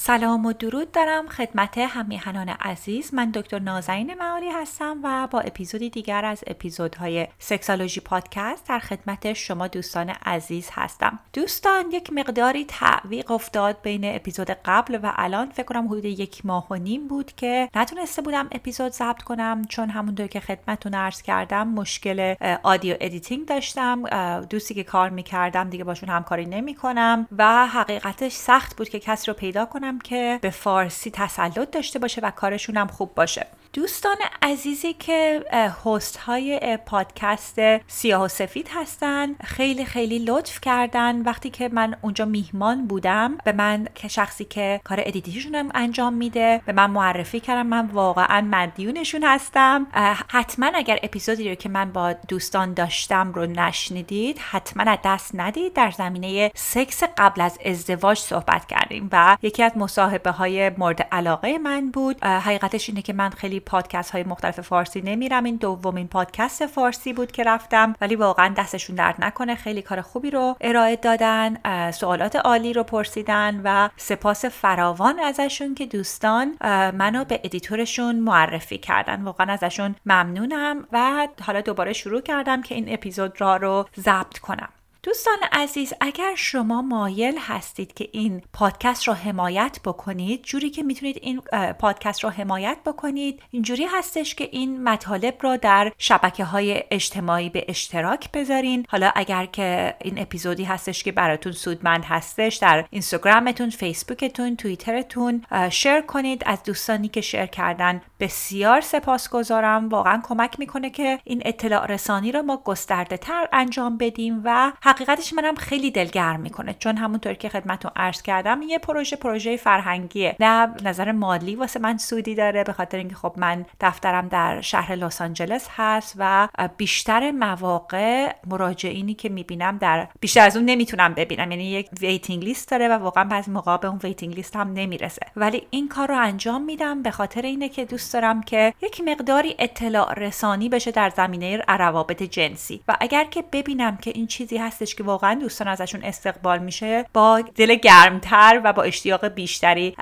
سلام و درود دارم خدمت هم‌میهنان عزیز. من دکتر نازنین معالی هستم و با اپیزودی دیگر از اپیزودهای Sexology Podcast در خدمت شما دوستان عزیز هستم. دوستان یک مقداری تعویق افتاد بین اپیزود قبل و الان. فکر کنم حدود یک ماه و نیم بود که نتونسته بودم اپیزود ضبط کنم. چون همونطور که خدمتتون عرض کردم مشکل audio editing داشتم. دوستی که کار می‌کردم دیگه باشون همکاری نمی‌کنم و حقیقتش سخت بود که کسی رو پیدا کنم. که به فارسی تسلط داشته باشه و کارشون هم خوب باشه. دوستان عزیزی که هست های پادکست سیاه و سفید هستن خیلی خیلی لطف کردن. وقتی که من اونجا میهمان بودم به من که شخصی که کار ادیتیشون انجام میده به من معرفی کردم من واقعا مدیونشون هستم. حتما اگر اپیزودی رو که من با دوستان داشتم رو نشنیدید حتما از دست ندید. در زمینه سکس قبل از ازدواج صحبت کردیم و یکی از مصاحبه های مورد علاقه من بود. حقیقتش اینه که من خیلی پادکست های مختلف فارسی نمیرم. این دومین پادکست فارسی بود که رفتم. ولی واقعا دستشون درد نکنه. خیلی کار خوبی رو ارائه دادن سوالات عالی رو پرسیدن و سپاس فراوان ازشون که دوستان منو به ادیتورشون معرفی کردن. واقعا ازشون ممنونم و حالا دوباره شروع کردم که این اپیزود را رو ضبط کنم. دوستان عزیز اگر شما مایل هستید که این پادکست رو حمایت بکنید جوری که می‌تونید این پادکست رو حمایت بکنید اینجوری هستش که این مطالب رو در شبکه های اجتماعی به اشتراک بذارین. حالا اگر که این اپیزودی هستش که براتون سودمند هستش در اینستاگرامتون فیسبوکتون توییترتون share کنید. از دوستانی که share کردن بسیار سپاسگزارم. واقعا کمک می‌کنه که این اطلاع رسانی رو ما گسترده تر انجام بدیم و حقیقتش منم خیلی دلگرم می‌کنه چون همونطور که خدمتتون عرض کردم یه پروژه پروژه فرهنگیه. نه از نظر مالی واسه من سودی داره به خاطر اینکه خب من دفترم در شهر لس آنجلس هست و بیشتر مواقع مراجعینی که می‌بینم در بیشتر از اون نمی‌تونم ببینم. یعنی یک waiting list داره و واقعا بعضی موقع به اون waiting list هم نمی‌رسه. ولی این کار رو انجام میدم به خاطر اینه که دوست دارم که یک مقداری اطلاع رسانی بشه در زمینه روابط جنسی. و اگر که ببینم که این چیزی هست که واقعا دوستان ازشون استقبال میشه با دل گرمتر و با اشتیاق بیشتری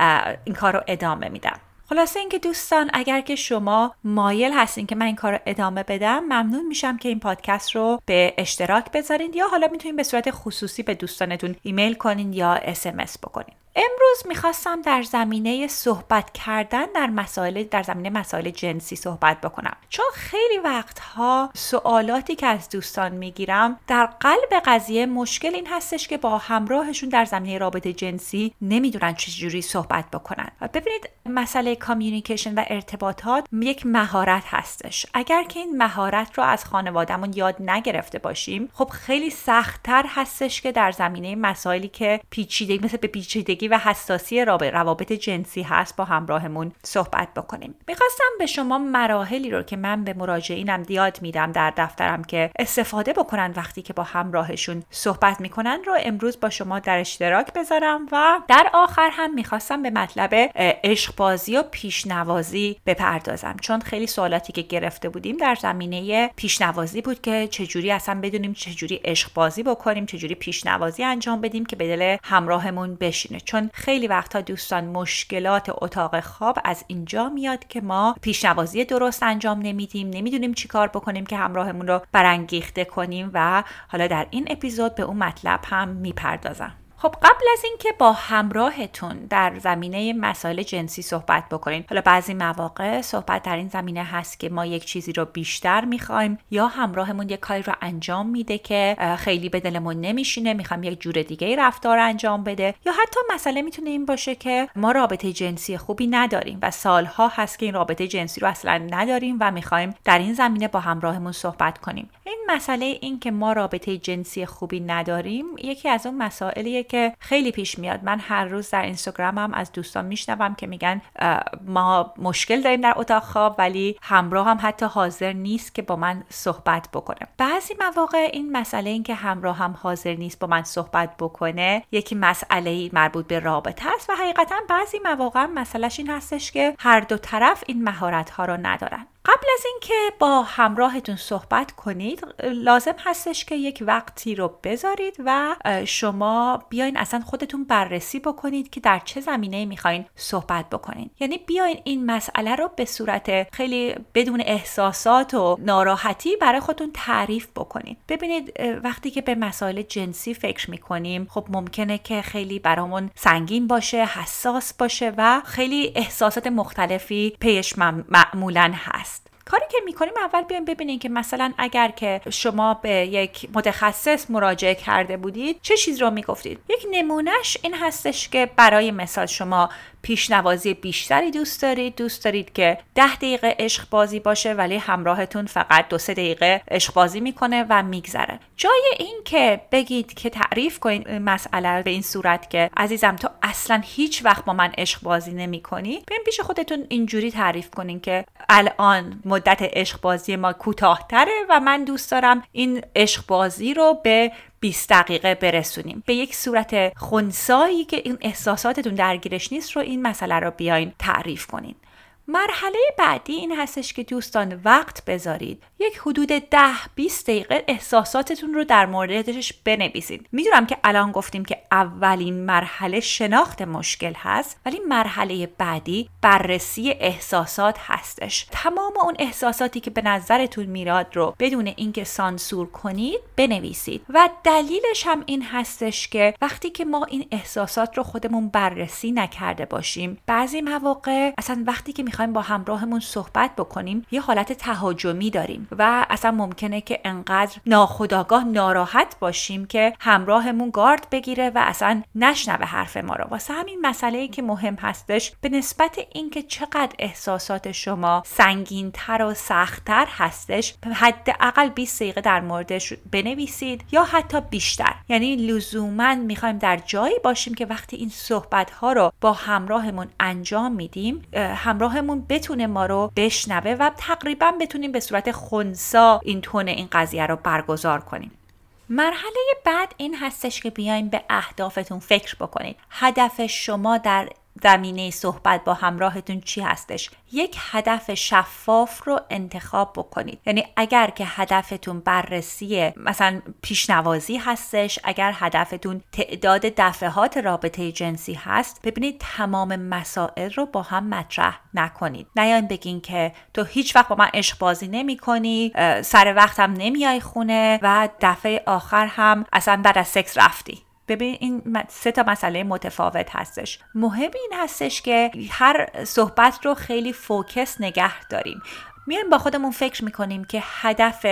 این کار رو ادامه میدم خلاصه اینکه دوستان اگر که شما مایل هستین که من این کار رو ادامه بدم ممنون میشم که این پادکست رو به اشتراک بذارین یا حالا می‌تونین به صورت خصوصی به دوستانتون ایمیل کنین یا اسمس بکنین. امروز می‌خواستم در زمینه صحبت کردن در مسائل در زمینه مسائل جنسی صحبت بکنم. چون خیلی وقتها سوالاتی که از دوستان می‌گیرم در قلب قضیه مشکل این هستش که با همراهشون در زمینه رابطه جنسی نمی‌دونن چجوری صحبت بکنن. ببینید مسئله communication و ارتباطات یک مهارت هستش. اگر که این مهارت رو از خانوادهمون یاد نگرفته باشیم خب خیلی سختتر هستش که در زمینه مسائلی که پیچیده مثل به پیچیدگی و حساسی روابط جنسی هست با همراهمون صحبت بکنیم. می‌خواستم به شما مراحلی رو که من به مراجعینم یاد میدم در دفترم که استفاده بکنن وقتی که با همراهشون صحبت می‌کنن رو امروز با شما در اشتراک بذارم و در آخر هم می‌خواستم به مطلب عشقبازی و پیشنوازی بپردازم. چون خیلی سوالاتی که گرفته بودیم در زمینه پیشنوازی بود که چجوری اصلا بدونیم چجوری عشقبازی بکنیم چجوری پیشنوازی انجام بدیم که به دل همراهمون بشینه. چون چون خیلی وقتا دوستان مشکلات اتاق خواب از اینجا میاد که ما پیشنوازی درست انجام نمیدیم نمی‌دونیم چی کار بکنیم که همراهمون رو برانگیخته کنیم و حالا در این اپیزود به اون مطلب هم می‌پردازم. خب قبل از اینکه با همراهتون در زمینه مسائل جنسی صحبت بکنین حالا بعضی مواقع صحبت در این زمینه هست که ما یک چیزی رو بیشتر می‌خوایم یا همراهمون یک کاری رو انجام میده که خیلی به دلمون نمیشینه می‌خوایم یک جور دیگه رفتار انجام بده یا حتی مسئله می‌تونه این باشه که ما رابطه جنسی خوبی نداریم و سالها هست که این رابطه جنسی رو اصلا نداریم و می‌خوایم در این زمینه با همراهمون صحبت کنیم. این مسئله این که ما رابطه جنسی خوبی نداریم یکی از اون مسائلیه که که خیلی پیش میاد. من هر روز در اینستاگرامم از دوستان میشنوم که میگن ما مشکل داریم در اتاق خواب ولی همراه هم حتی حاضر نیست که با من صحبت بکنه. بعضی مواقع این مسئله این که همراه هم حاضر نیست با من صحبت بکنه یکی مسئله مربوط به رابطه است و حقیقتا بعضی مواقع مسئلهش این هستش که هر دو طرف این مهارت ها رو ندارن. قبل از اینکه با همراهتون صحبت کنید لازم هستش که یک وقتی رو بذارید و شما بیاین اصلا خودتون بررسی بکنید که در چه زمینه می‌خواین صحبت بکنید یعنی بیاین این مسئله رو به صورت خیلی بدون احساسات و ناراحتی برای خودتون تعریف بکنید ببینید وقتی که به مسائل جنسی فکر می‌کنیم خب ممکنه که خیلی برامون سنگین باشه حساس باشه و خیلی احساسات مختلفی پیش معمولا هست. کاری که می‌کنیم اول بیایم ببینیم که مثلا اگر که شما به یک متخصص مراجعه کرده بودید چه چیز رو می‌گفتید؟ یک نمونهش این هستش که برای مثال شما پیشنوازی بیشتری دوست دارید دوست دارید که ده دقیقه عشق بازی باشه ولی همراهتون فقط دو سه دقیقه عشق بازی می‌کنه و میگذره. جای این که بگید که تعریف کنید مسئله به این صورت که عزیزم تو اصلا هیچ وقت با من عشق بازی نمی کنی بیاین پیش خودتون اینجوری تعریف کنین که الان مدت عشق بازی ما کوتاهتره و من دوست دارم این عشق بازی رو به 20 دقیقه برسونیم. به یک صورت خونسایی که این احساساتتون درگیرش نیست رو این مسئله رو بیاین تعریف کنین. مرحله بعدی این هستش که دوستان وقت بذارید. یک حدود ده 20 دقیقه احساساتتون رو در موردش بنویسید. می‌دونم که الان گفتیم که اولین مرحله شناخت مشکل هست ولی مرحله بعدی بررسی احساسات هستش. تمام اون احساساتی که به نظرتون میراد رو بدون اینکه سانسور کنید بنویسید. و دلیلش هم این هستش که وقتی که ما این احساسات رو خودمون بررسی نکرده باشیم بعضی مواقع اصلا وقتی که می‌خوایم با همراهمون صحبت بکنیم یه حالت تهاجمی داریم و اصلا ممکنه که انقدر ناخداگاه ناراحت باشیم که همراهمون گارد بگیره و اصلا نشنوه حرف ما رو. واسه همین مسئله ای که مهم هستش به نسبت اینکه چقدر احساسات شما سنگینتر و سختتر هستش حداقل 20 دقیقه در موردش بنویسید یا حتی بیشتر. یعنی لزوما می‌خوایم در جایی باشیم که وقتی این صحبت ها رو با همراهمون انجام میدیم همراهمون بتونه ما رو بشنوه و تقریبا بتونیم به صورت خونسا این تون این قضیه رو برگزار کنیم. مرحله بعد این هستش که بیایم به اهدافتون فکر بکنید. هدف شما در زمینه صحبت با همراهتون چی هستش؟ یک هدف شفاف رو انتخاب بکنید. یعنی اگر که هدفتون بررسی مثلا پیشنوازی هستش اگر هدفتون تعداد دفعات رابطه جنسی هست ببینید تمام مسائل رو با هم مطرح نکنید. نیاین بگین که تو هیچ وقت با من عشق بازی نمی کنی سر وقتم نمیای خونه و دفعه آخر هم اصلا بعد از سکس رفتی. ببین این سه تا مسئله متفاوت هستش. مهم این هستش که هر صحبت رو خیلی فوکس نگه داریم. میایم با خودمون فکر می‌کنیم که هدف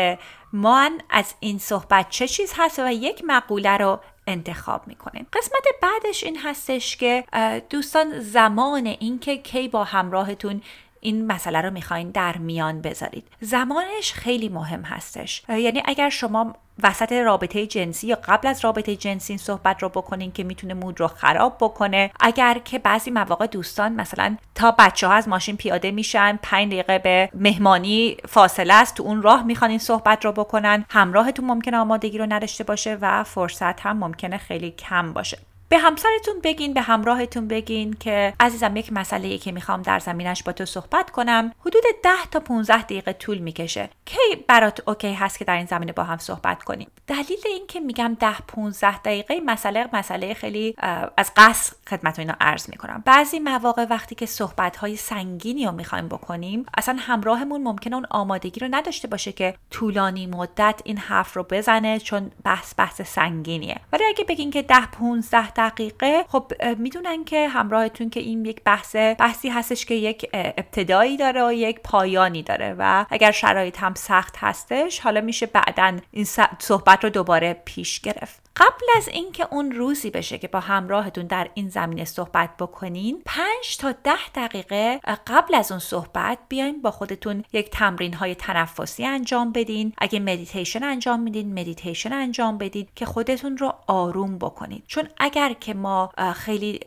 ما از این صحبت چه چیز هست و یک مقوله رو انتخاب می‌کنیم. قسمت بعدش این هستش که دوستان زمان اینکه کی با همراهتون این مسئله رو می‌خواین در میان بذارید. زمانش خیلی مهم هستش. یعنی اگر شما وسط رابطه جنسی یا قبل از رابطه جنسی این صحبت رو بکنین که می‌تونه مود رو خراب بکنه. اگر که بعضی مواقع دوستان مثلا تا بچه ها از ماشین پیاده میشن پنج دقیقه به مهمانی فاصله است تو اون راه می‌خوان این صحبت رو بکنن همراهتون ممکنه آمادگی رو نداشته باشه و فرصت هم ممکنه خیلی کم باشه. به همسرتون بگین به همراهتون بگین که عزیزم یک مسئله که می‌خوام در زمینش با تو صحبت کنم. حدود 10 تا 15 دقیقه طول می‌کشه. کی برات اوکی هست که در این زمینه با هم صحبت کنیم؟ دلیل این که میگم 10 15 دقیقه مسئله مسئله خیلی از قصد خدمت اینا عرض می‌کنم. بعضی مواقع وقتی که صحبت های سنگینی رو می‌خوایم بکنیم اصلا همراهمون ممکنه اون آمادگی رو نداشته باشه که طولانی مدت این حرف رو بزنه چون بحث بحث سنگینیه. ولی اگه بگین که 10 15 دقیقه. خب می‌دونن که همراهتون که این یک بحث بحثی هستش که یک ابتدایی داره و یک پایانی داره و اگر شرایط هم سخت هستش حالا میشه بعدا این صحبت رو دوباره پیش گرفت. قبل از اینکه اون روزی بشه که با همراهتون در این زمینه صحبت بکنین 5 تا 10 دقیقه قبل از اون صحبت بیاین با خودتون یک تمرین های تنفسی انجام بدین. اگه مدیتیشن انجام میدین مدیتیشن انجام بدید که خودتون رو آروم بکنید چون اگر که ما خیلی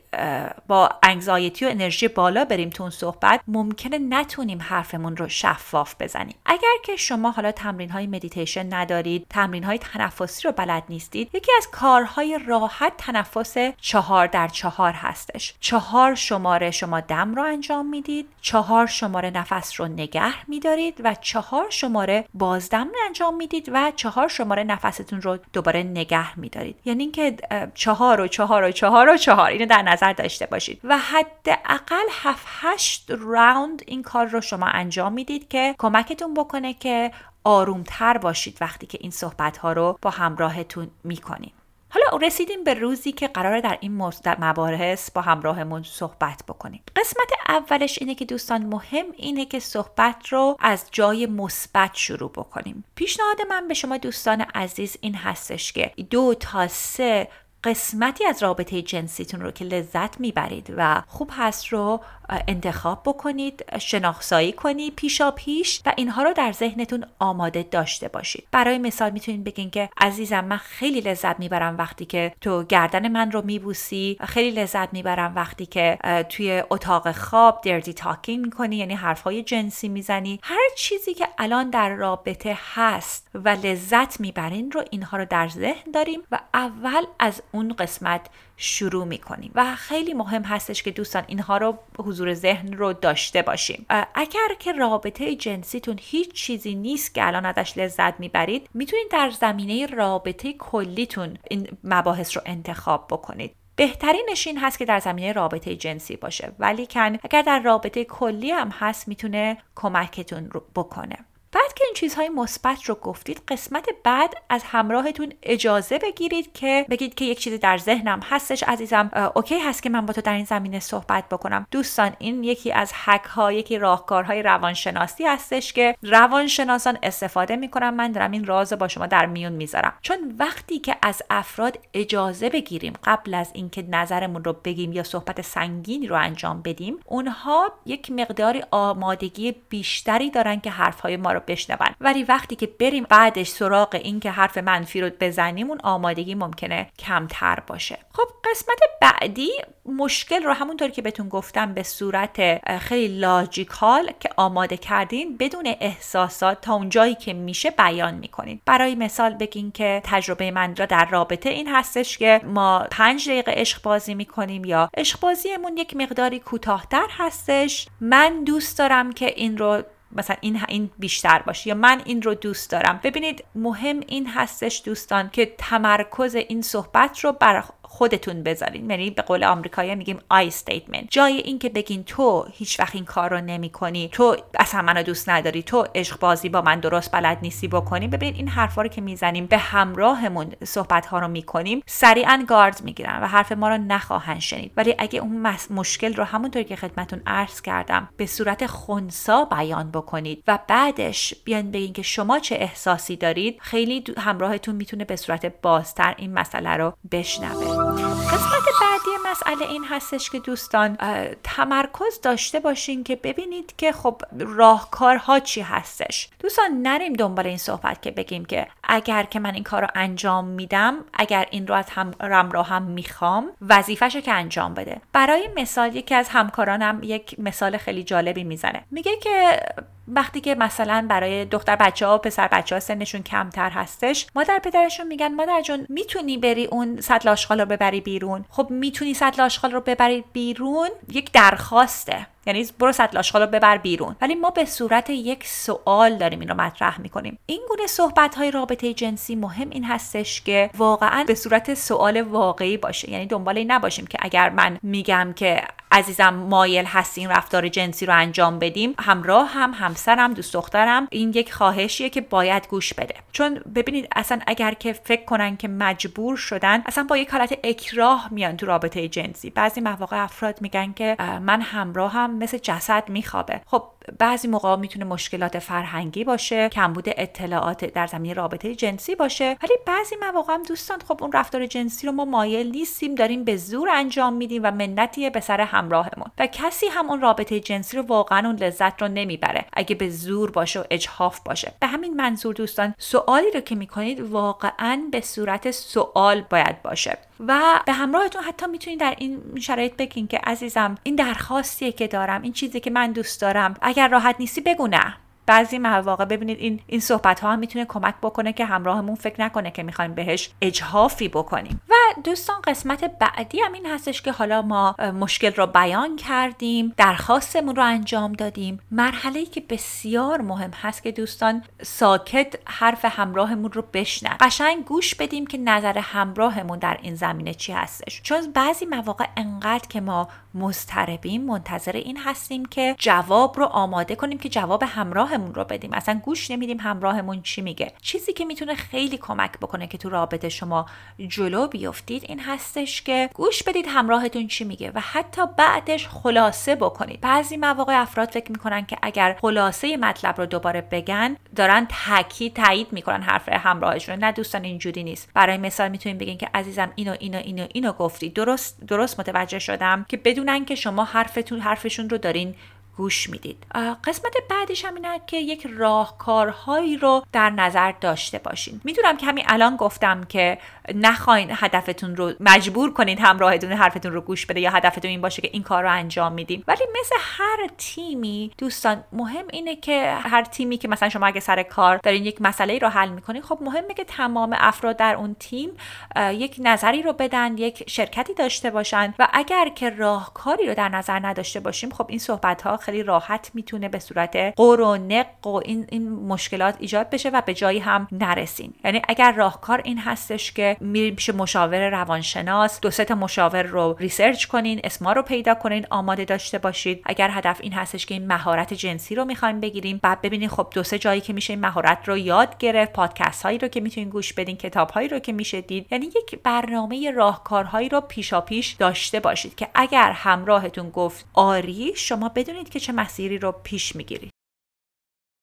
با anxiety و انرژی بالا بریم تو اون صحبت ممکنه نتونیم حرفمون رو شفاف بزنیم. اگر که شما حالا تمرین های مدیتیشن ندارید تمرین های تنفسی رو بلد نیستید یکی از کارهای راحت تنفس چهار در چهار هستش. چهار شماره شما دم رو انجام می‌دید چهار شماره نفس رو نگه میدارید و چهار شماره بازدم رو انجام می‌دید و چهار شماره نفستون رو دوباره نگه میدارید. یعنی اینکه چهار و چهار و چهار و چهار اینو در نظر داشته باشید. و حداقل 7 8 راوند این کار رو شما انجام می‌دید که کمکتون بکنه که آرومتر باشید وقتی که این صحبت ها رو با همراهتون می‌کنید حالا رسیدیم به روزی که قراره در این مباحث با همراهمون صحبت بکنیم. قسمت اولش اینه که دوستان مهم اینه که صحبت رو از جای مثبت شروع بکنیم. پیشنهاد من به شما دوستان عزیز این هستش که دو تا سه قسمتی از رابطه جنسیتون رو که لذت می‌برید و خوب هست رو انتخاب بکنید شناخسایی کنید پیشا پیش و اینها رو در ذهنتون آماده داشته باشید. برای مثال می‌تونید بگین که عزیزم من خیلی لذت می‌برم وقتی که تو گردن من رو میبوسی. خیلی لذت می‌برم وقتی که توی اتاق خواب دردی تاکینگ می‌کنی یعنی حرفهای جنسی می‌زنی. هر چیزی که الان در رابطه هست و لذت می‌برین رو اینها رو در ذهن داریم و اول از اون قسمت شروع می‌کنیم. و خیلی مهم هستش که دوستان اینها رو ذهن رو داشته باشیم. اگر که رابطه جنسیتون هیچ چیزی نیست که الان ازش لذت می‌برید می‌تونید در زمینه رابطه کلیتون این مباحث رو انتخاب بکنید. بهترینش این هست که در زمینه رابطه جنسی باشه ولی کن اگر در رابطه کلی هم هست می‌تونه کمکتون رو بکنه. بعد که این چیزهای مثبت رو گفتید قسمت بعد از همراهتون اجازه بگیرید که بگید که یک چیزی در ذهنم هستش. عزیزم اوکی هست که من با تو در این زمینه صحبت بکنم. دوستان این یکی از حک ها یکی راهکارهای روانشناسی هستش که روانشناسان استفاده می‌کنم من دارم این راز با شما در میون می‌ذارم. چون وقتی که از افراد اجازه بگیریم قبل از اینکه نظرمون رو بگیم یا صحبت سنگینی رو انجام بدیم اونها یک مقداری آمادگی بیشتری دارن که حرفهای ما بشنون. ولی وقتی که بریم بعدش سراغ این که حرف منفی رو بزنیم اون آمادگی ممکنه کمتر باشه. خب قسمت بعدی مشکل رو همونطور که بهتون گفتم به صورت خیلی logical که آماده کردین بدون احساسات تا اون جایی که میشه بیان می‌کنین. برای مثال بگین که تجربه من را در رابطه این هستش که ما پنج دقیقه عشق بازی می‌کنیم یا عشق بازیمون یک مقداری کوتاهتر هستش. من دوست دارم که این رو مثلا این این بیشتر باشه یا من این رو دوست دارم. ببینید مهم این هستش دوستان که تمرکز این صحبت رو بر خودتون بذارین. یعنی به قول آمریکایی میگیم I statement جای اینکه بگین تو هیچ وقت این کار رو نمی کنی تو اصلا منو دوست نداری تو عشق بازی با من درست بلد نیستی بکنی ببینید این حرفا رو که می‌زنیم به همراهمون صحبت ها رو می‌کنیم سریعا گارد می‌گیرن و حرف ما رو نخواهند شنید. ولی اگه اون مشکل رو همونطوری که خدمتون عرض کردم به صورت خونسا بیان بکنید و بعدش بیان بگین که شما چه احساسی دارید خیلی همراهتون می‌تونه به صورت بازتر این مسئله رو بشنوه. قسمت بعدی مسئله این هستش که دوستان تمرکز داشته باشین که ببینید که خب راهکارها چی هستش. دوستان نریم دنبال این صحبت که بگیم که اگر که من این کار رو انجام میدم اگر این رو از هم هم می‌خوام وظیفهش که انجام بده. برای مثال یکی از همکارانم یک مثال خیلی جالبی می‌زنه. میگه که وقتی که مثلا برای دختر بچه ها و پسر بچه ها سنشون کمتر هستش مادر پدرشون میگن مادر جون می‌تونی بری اون سطل آشغال رو ببری بیرون؟ خب می‌تونی سطل آشغال رو ببری بیرون یک درخواسته. یعنی برو سطل آشغال رو ببر بیرون. ولی ما به صورت یک سوال داریم این رو مطرح می‌کنیم. این گونه صحبت های رابطه جنسی مهم این هستش که واقعا به صورت سوال واقعی باشه. یعنی دنبال این نباشیم که اگر من میگم که عزیزم مایل هستین رفتار جنسی رو انجام بدیم همراه هم همسرم دوست دخترم این یک خواهشیه که باید گوش بده. چون ببینید اصلا اگر که فکر کنن که مجبور شدن اصلا با یک حالت اکراه میان تو رابطه جنسی. بعضی مواقع افراد میگن که من همراه هم مثل جسد میخوابه. خب بعضی موقع می‌تونه مشکلات فرهنگی باشه کمبود اطلاعات در زمینه رابطه جنسی باشه ولی بعضی مواقع هم دوستان خب اون رفتار جنسی رو ما مایل نیستیم داریم به زور انجام میدیم و منتیه به سر همراهمون. و کسی هم اون رابطه جنسی رو واقعا اون لذت رو نمی‌بره. اگه به زور باشه و اجهاف باشه. به همین منظور دوستان سوالی رو که می‌کنید واقعا به صورت سوال باید باشه. و به همراهتون حتی می‌تونید در این شرایط بگین که عزیزم این درخواستیه که دارم این چیزی که من دوست دارم. اگر راحت نیستی بگو نه. بعضی مواقع ببینید این این صحبت ها هم می‌تونه کمک بکنه که همراهمون فکر نکنه که می‌خوایم بهش اجهافی بکنیم. و دوستان قسمت بعدی هم این هستش که حالا ما مشکل رو بیان کردیم درخواستمون رو انجام دادیم. مرحله ای که بسیار مهم هست که دوستان ساکت حرف همراهمون رو بشنن قشنگ گوش بدیم که نظر همراهمون در این زمینه چی هستش. چون بعضی مواقع انقدر که ما مضطربیم منتظر این هستیم که جواب رو آماده کنیم که جواب همراهمون رو بدیم. اصلا گوش نمیدیم همراهمون چی میگه. چیزی که می‌تونه خیلی کمک بکنه که تو رابطه شما جلو بیفتید این هستش که گوش بدید همراهتون چی میگه و حتی بعدش خلاصه بکنید. بعضی مواقع افراد فکر می‌کنن که اگر خلاصه مطلب رو دوباره بگن دارن تاکید تایید می‌کنن حرف همراهشون. نه دوستان اینجوری نیست. برای مثال می‌تونیم بگین که عزیزم اینو اینو اینو اینو گفتی. درست درست متوجه شدم که بدونن که شما حرفتون حرفشون رو دارین گوش می‌دید. قسمت بعدش هم اینه که یک راهکارهایی رو در نظر داشته باشین. می‌دونم که همین الان گفتم که نخواین هدفتون رو مجبور کنید همراهتون حرفتون رو گوش بده یا هدفتون این باشه که این کار رو انجام میدیم. ولی مثل هر تیمی دوستان مهم اینه که هر تیمی که مثلا شما اگه سر کار دارین یک مسئله رو حل می‌کنین خب مهمه که تمام افراد در اون تیم یک نظری رو بدن یک شرکتی داشته باشن. و اگر که راهکاری رو در نظر نداشته باشیم خب این صحبت ها خیلی راحت می‌تونه به صورت قر و نق و این, این مشکلات ایجاد بشه و به جایی هم نرسین یعنی اگر راهکار این هستش که میریم پیش مشاور روانشناس دو تا مشاور رو research کنین اسما رو پیدا کنین آماده داشته باشید. اگر هدف این هستش که این مهارت جنسی رو می‌خوایم بگیریم بعد ببینید خب دو سه جایی که میشه این مهارت رو یاد گرفت پادکست هایی رو که می‌تونین گوش بدین کتاب هایی رو که میشه دید. یعنی یک برنامه راهکارهایی رو پیشا پیش داشته باشید که اگر همراهتون گفت آری شما بدونید که چه مسیری رو پیش می‌گیرید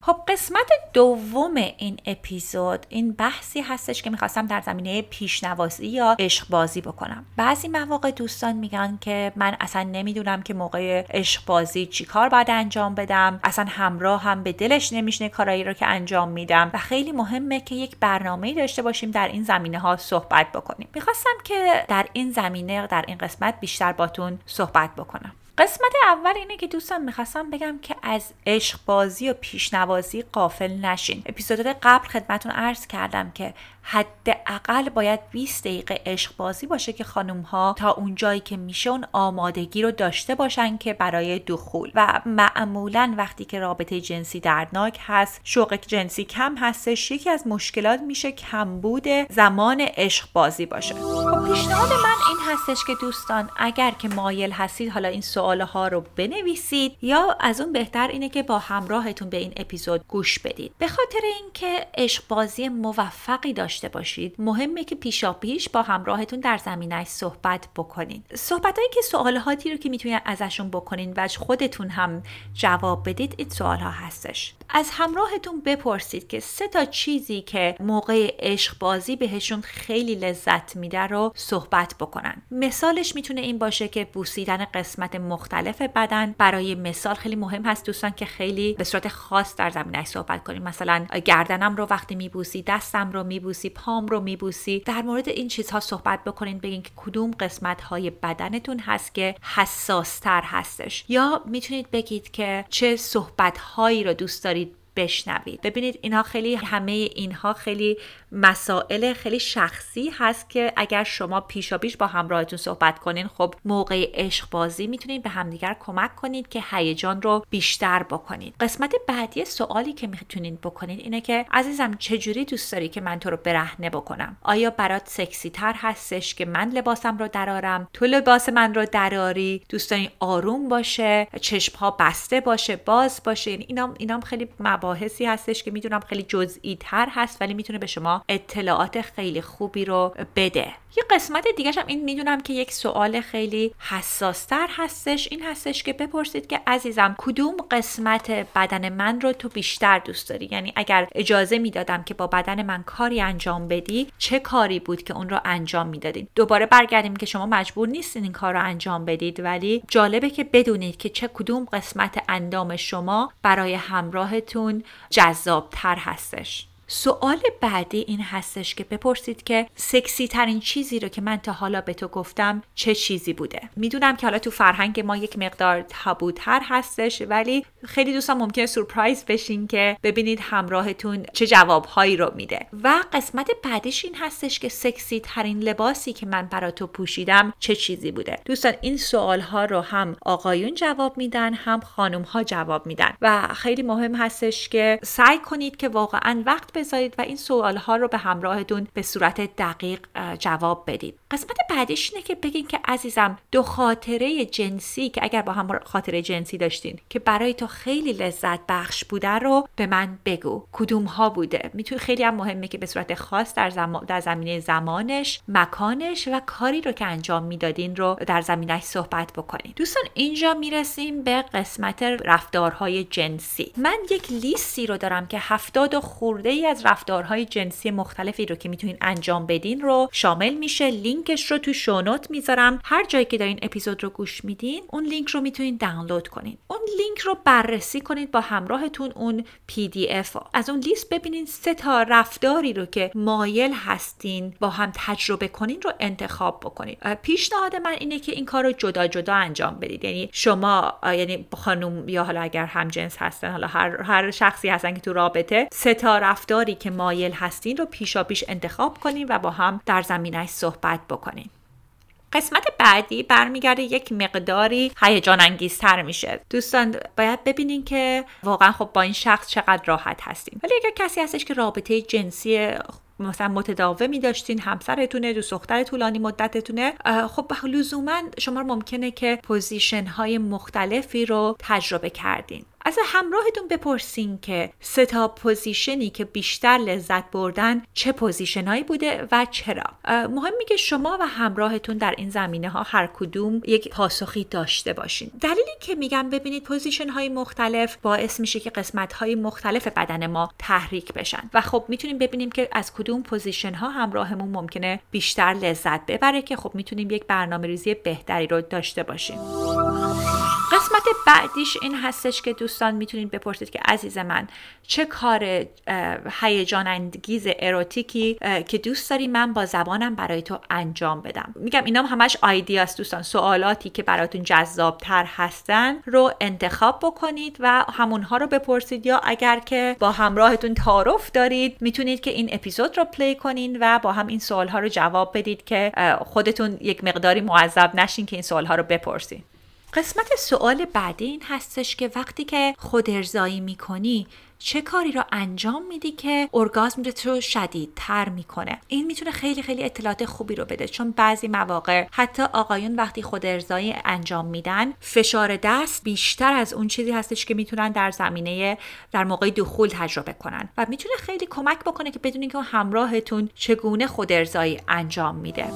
خب قسمت دوم این اپیزود این بحثی هستش که می‌خواستم در زمینه پیشنوازی یا عشق بازی بکنم. بعضی مواقع دوستان میگن که من اصلا نمی‌دونم که موقع عشق بازی چی کار باید انجام بدم. اصلا همراهم به دلش نمیشینه کارایی رو که انجام میدم. و خیلی مهمه که یک برنامه داشته باشیم در این زمینه ها صحبت بکنیم. می‌خواستم که در این زمینه در این قسمت بیشتر باتون صحبت بکنم. قسمت اول اینه که دوستان می‌خواستم بگم که از عشق بازی و پیشنوازی قافل نشین. اپیزودات قبل خدمتون عرض کردم که حداقل باید 20 دقیقه عشق بازی باشه که خانم ها تا اون جایی که میشه اون آمادگی رو داشته باشن که برای دخول. و معمولا وقتی که رابطه جنسی دردناک هست شوق جنسی کم هستش یکی از مشکلات میشه کمبود زمان عشق بازی باشه. پیشنهاد من این هستش که دوستان اگر که مایل هستید حالا این سوال ها رو بنویسید یا از اون بهتر اینه که با همراهتون به این اپیزود گوش بدید. به خاطر اینکه عشق بازی موفقی داشته داشته باشید. مهمه که پیشا پیش با همراهتون در زمینش صحبت بکنین. صحبت هایی که سوال هاتی رو که می‌تونید ازشون بکنین و خودتون هم جواب بدید این سوال ها هستش. از همراهتون بپرسید که سه تا چیزی که موقع عشق بازی بهشون خیلی لذت میده رو صحبت بکنن. مثالش می‌تونه این باشه که بوسیدن قسمت مختلف بدن. برای مثال خیلی مهم هست دوستان که خیلی به صورت خاص در زمینش صحبت کنیم مثلا گردنم رو وقتی میبوسی دستم رو میبوسی. پام رو میبوسی. در مورد این چیزها صحبت بکنین بگین که کدوم قسمت های بدنتون هست که حساس تر هستش. یا می‌تونید بگید که چه صحبت هایی رو دوست دارید بشنوید. ببینید اینها خیلی همه اینها خیلی مسائل خیلی شخصی هست که اگر شما پیشا پیش با همراهتون صحبت کنین خب موقع عشق بازی می‌تونید به همدیگر کمک کنید که هیجان رو بیشتر بکنید. قسمت بعدی سوالی که می‌تونید بکنید اینه که عزیزم چجوری دوست داری که من تو رو برهنه بکنم؟ آیا برات سکسی تر هستش که من لباسم رو درارم؟ تو لباس من رو دراری؟ دوست داری آروم باشه؟ چشم ها بسته باشه؟ باز باشه؟ اینام اینام خیلی مباحثی هستش که می‌دونم خیلی جزئی تر هست ولی می‌تونه به شما اطلاعات خیلی خوبی رو بده. یه قسمت دیگه هم این می‌دونم که یک سوال خیلی حساستر هستش. این هستش که بپرسید که عزیزم کدوم قسمت بدن من رو تو بیشتر دوست داری؟ یعنی اگر اجازه می‌دادم که با بدن من کاری انجام بدی چه کاری بود که اون رو انجام می‌دادین؟ دوباره برگردیم که شما مجبور نیستین این کار رو انجام بدید ولی جالبه که بدونید که چه کدوم قسمت اندام شما برای همراهتون جذابتر هستش. سوال بعدی این هستش که بپرسید که سکسی ترین چیزی رو که من تا حالا به تو گفتم چه چیزی بوده؟ می‌دونم که حالا تو فرهنگ ما یک مقدار تابوتر هستش ولی خیلی دوستان ممکنه سورپرایز بشین که ببینید همراهتون چه جوابهایی رو میده. و قسمت بعدیش این هستش که سکسی ترین لباسی که من برا تو پوشیدم چه چیزی بوده؟ دوستان این سوال ها رو هم آقایون جواب میدن هم خانم ها جواب میدن. و خیلی مهم هستش که سعی کنید که واقعا وقت بذارید و این سوال ها رو به همراهتون به صورت دقیق جواب بدید. قسمت بعدیش اینه که بگین که عزیزم دو خاطره جنسی که اگر با هم خاطره جنسی داشتین که برای تو خیلی لذت بخش بوده رو به من بگو. کدوم ها بوده؟ می‌تونه خیلی هم مهمه که به صورت خاص در, در زمینه زمانش مکانش و کاری رو که انجام می‌دادین رو در زمینش صحبت بکنید دوستان اینجا می‌رسیم به قسمت رفتارهای جنسی. من یک لیستی رو دارم که هفتاد و خورده از رفتارهای جنسی مختلفی رو که می‌تونین انجام بدین رو شامل میشه. لینکش رو تو show note می‌ذارم. هر جایی که دارین اپیزود رو گوش میدین اون لینک رو می‌تونین دانلود کنین. اون لینک رو بررسی کنید با همراهتون اون پی دی اف از اون لیست ببینین سه تا رفتاری رو که مایل هستین با هم تجربه کنین رو انتخاب بکنید پیشنهاد من اینه که این کار رو جدا جدا انجام بدید. یعنی شما یعنی خانم یا حالا اگر هم جنس هستن حالا هر هر شخصی هستن که تو رابطه سه تا رفتاری که مایل هستین رو پیشا پیش انتخاب کنین و با هم در زمینش صحبت بکنین. قسمت بعدی برمیگرده یک مقداری هیجان انگیزتر میشه. دوستان باید ببینین که واقعا خب با این شخص چقدر راحت هستیم ولی اگر کسی هستش که رابطه جنسی مثلا متداومی داشتین همسرتونه دوست دختر طولانی مدتتونه خب لزوما شما ممکنه که position های مختلفی رو تجربه کردین. از همراهتون بپرسین که سه تا position ی که بیشتر لذت بردن چه position هایی بوده و چرا. مهمه که شما و همراهتون در این زمینه ها هر کدوم یک پاسخی داشته باشین. دلیلی که میگم ببینید position های مختلف باعث میشه که قسمت های مختلف بدن ما تحریک بشن. و خب می‌تونیم ببینیم که از کدوم position ها همراهمون ممکنه بیشتر لذت ببره که خب می‌تونیم یک برنامه ریزی بهتری رو داشته باشیم. قسمت بعدیش این هستش که دوستان می‌تونید بپرسید که عزیز من چه کار هیجان انگیز اروتیکی که دوست داری من با زبانم برای تو انجام بدم؟ میگم اینا همش آیدیاست دوستان. سوالاتی که براتون جذابتر هستن رو انتخاب بکنید و همونها رو بپرسید. یا اگر که با همراهتون تعارف دارید می‌تونید که این اپیزود رو پلی کنین و با هم این سوالها رو جواب بدید که خودتون یک مقداری معذب نشین که این سوالها رو بپرسید قسمت سوال بعدی این هستش که وقتی که خود ارزایی می‌کنی چه کاری رو انجام میدی که ارگازم رو شدیدتر می‌کنه؟ این می‌تونه خیلی خیلی اطلاعات خوبی رو بده چون بعضی مواقع حتی آقایون وقتی خود ارزایی انجام میدن فشار دست بیشتر از اون چیزی هستش که می‌تونن در زمینه در موقع دخول تجربه کنن و می‌تونه خیلی کمک بکنه که بدونین که همراهتون چگونه خود ارزایی انجام میده.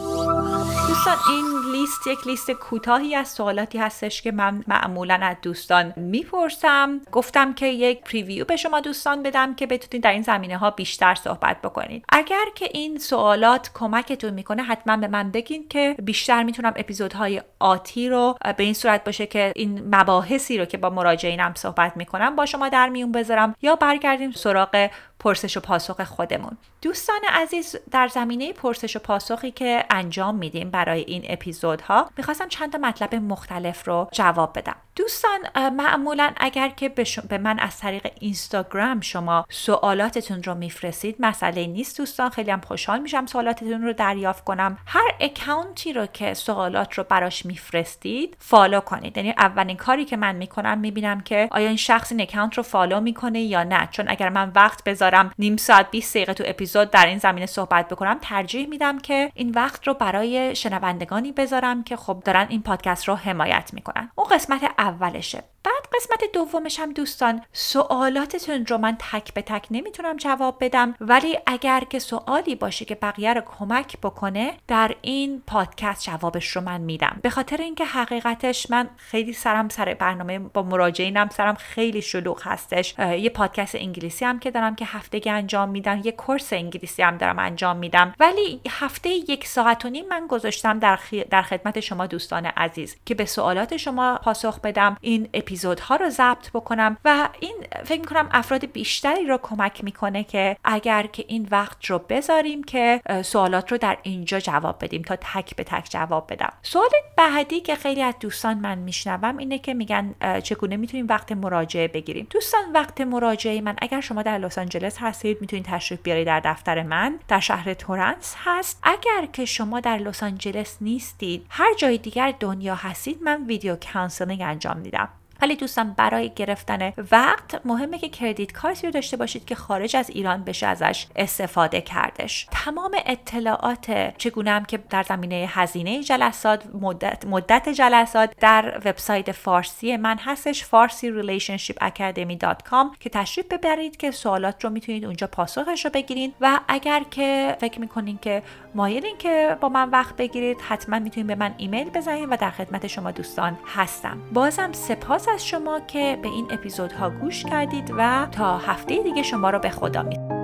دوستان این لیست یک لیست کوتاهی از سوالاتی هستش که من معمولا از دوستان می‌پرسم. گفتم که یک پریویو به شما دوستان بدم که بتونید در این زمینه ها بیشتر صحبت بکنید. اگر که این سوالات کمکتون می‌کنه حتما به من بگین که بیشتر می‌تونم اپیزودهای آتی رو به این صورت باشه که این مباحثی رو که با مراجعینم صحبت می‌کنم با شما در میون بذارم یا برگردیم سراغ پرسش و پاسخ خودمون. دوستان عزیز در زمینه پرسش و پاسخی که انجام میدیم برای این اپیزودها می‌خواستم چند مطلب مختلف رو جواب بدم. دوستان معمولا اگر که به من از طریق اینستاگرام شما سوالاتتون رو میفرستید مسئله نیست دوستان خیلی هم خوشحال میشم سوالاتتون رو دریافت کنم. هر account ی رو که سوالات رو براش میفرستید follow کنید. یعنی اولین کاری که من می‌کنم می‌بینم که آیا این شخص این account رو follow می‌کنه یا نه. چون اگر من وقت بذارم نیم ساعت 20 دقیقه تو اپیزود در این زمینه صحبت بکنم ترجیح میدم که این وقت رو برای شنوندگانی بذارم که خب دارن این پادکست رو حمایت می‌کنن. اون قسمت اولشه. بعد قسمت دومش هم دوستان سوالاتتون رو من تک به تک نمی‌تونم جواب بدم ولی اگر که سوالی باشه که بقیه رو کمک بکنه در این پادکست جوابش رو من میدم. به خاطر اینکه حقیقتش من خیلی سرم سر برنامه با مراجعینم سرم خیلی شلوغ هستش. یه پادکست انگلیسی هم که دارم که هفتگی انجام میدم یه کورس انگلیسی هم دارم انجام میدم. ولی هفته یک ساعت و نیم من گذاشتم در, در خدمت شما دوستان عزیز که به سوالات شما پاسخ بدم این اپیزودها رو ضبط بکنم و این فکر می‌کنم افراد بیشتری رو کمک می‌کنه که اگر که این وقت رو بذاریم که سوالات رو در اینجا جواب بدیم تا تک به تک جواب بدم. سوال بعدی که خیلی از دوستان من میشنوم اینه که میگن چگونه می‌تونیم وقت مراجعه بگیریم؟ دوستان وقت مراجعه من اگر شما در لس آنجلس هستید می‌تونید تشریف بیارید در دفتر من در شهر تورنس هست. اگر که شما در لس آنجلس نیستید هر جای دیگر دنیا هستید من video counseling انجام میدم ولی دوستان برای گرفتن وقت مهمه که credit card ی رو داشته باشید که خارج از ایران بشه ازش استفاده کردش. تمام اطلاعات چگونه هم که در زمینه هزینه جلسات مدت, مدت جلسات در وبسایت فارسی من هستش فارسی relationshipacademy.com که تشریف ببرید که سوالات رو می‌تونید اونجا پاسخش رو بگیرید. و اگر که فکر می‌کنین که مایلین که با من وقت بگیرید حتما می‌تونید به من ایمیل بزنید و در خدمت شما دوستان هستم. بازم سپاس از شما که به این اپیزودها گوش کردید و تا هفته دیگه شما رو به خدا می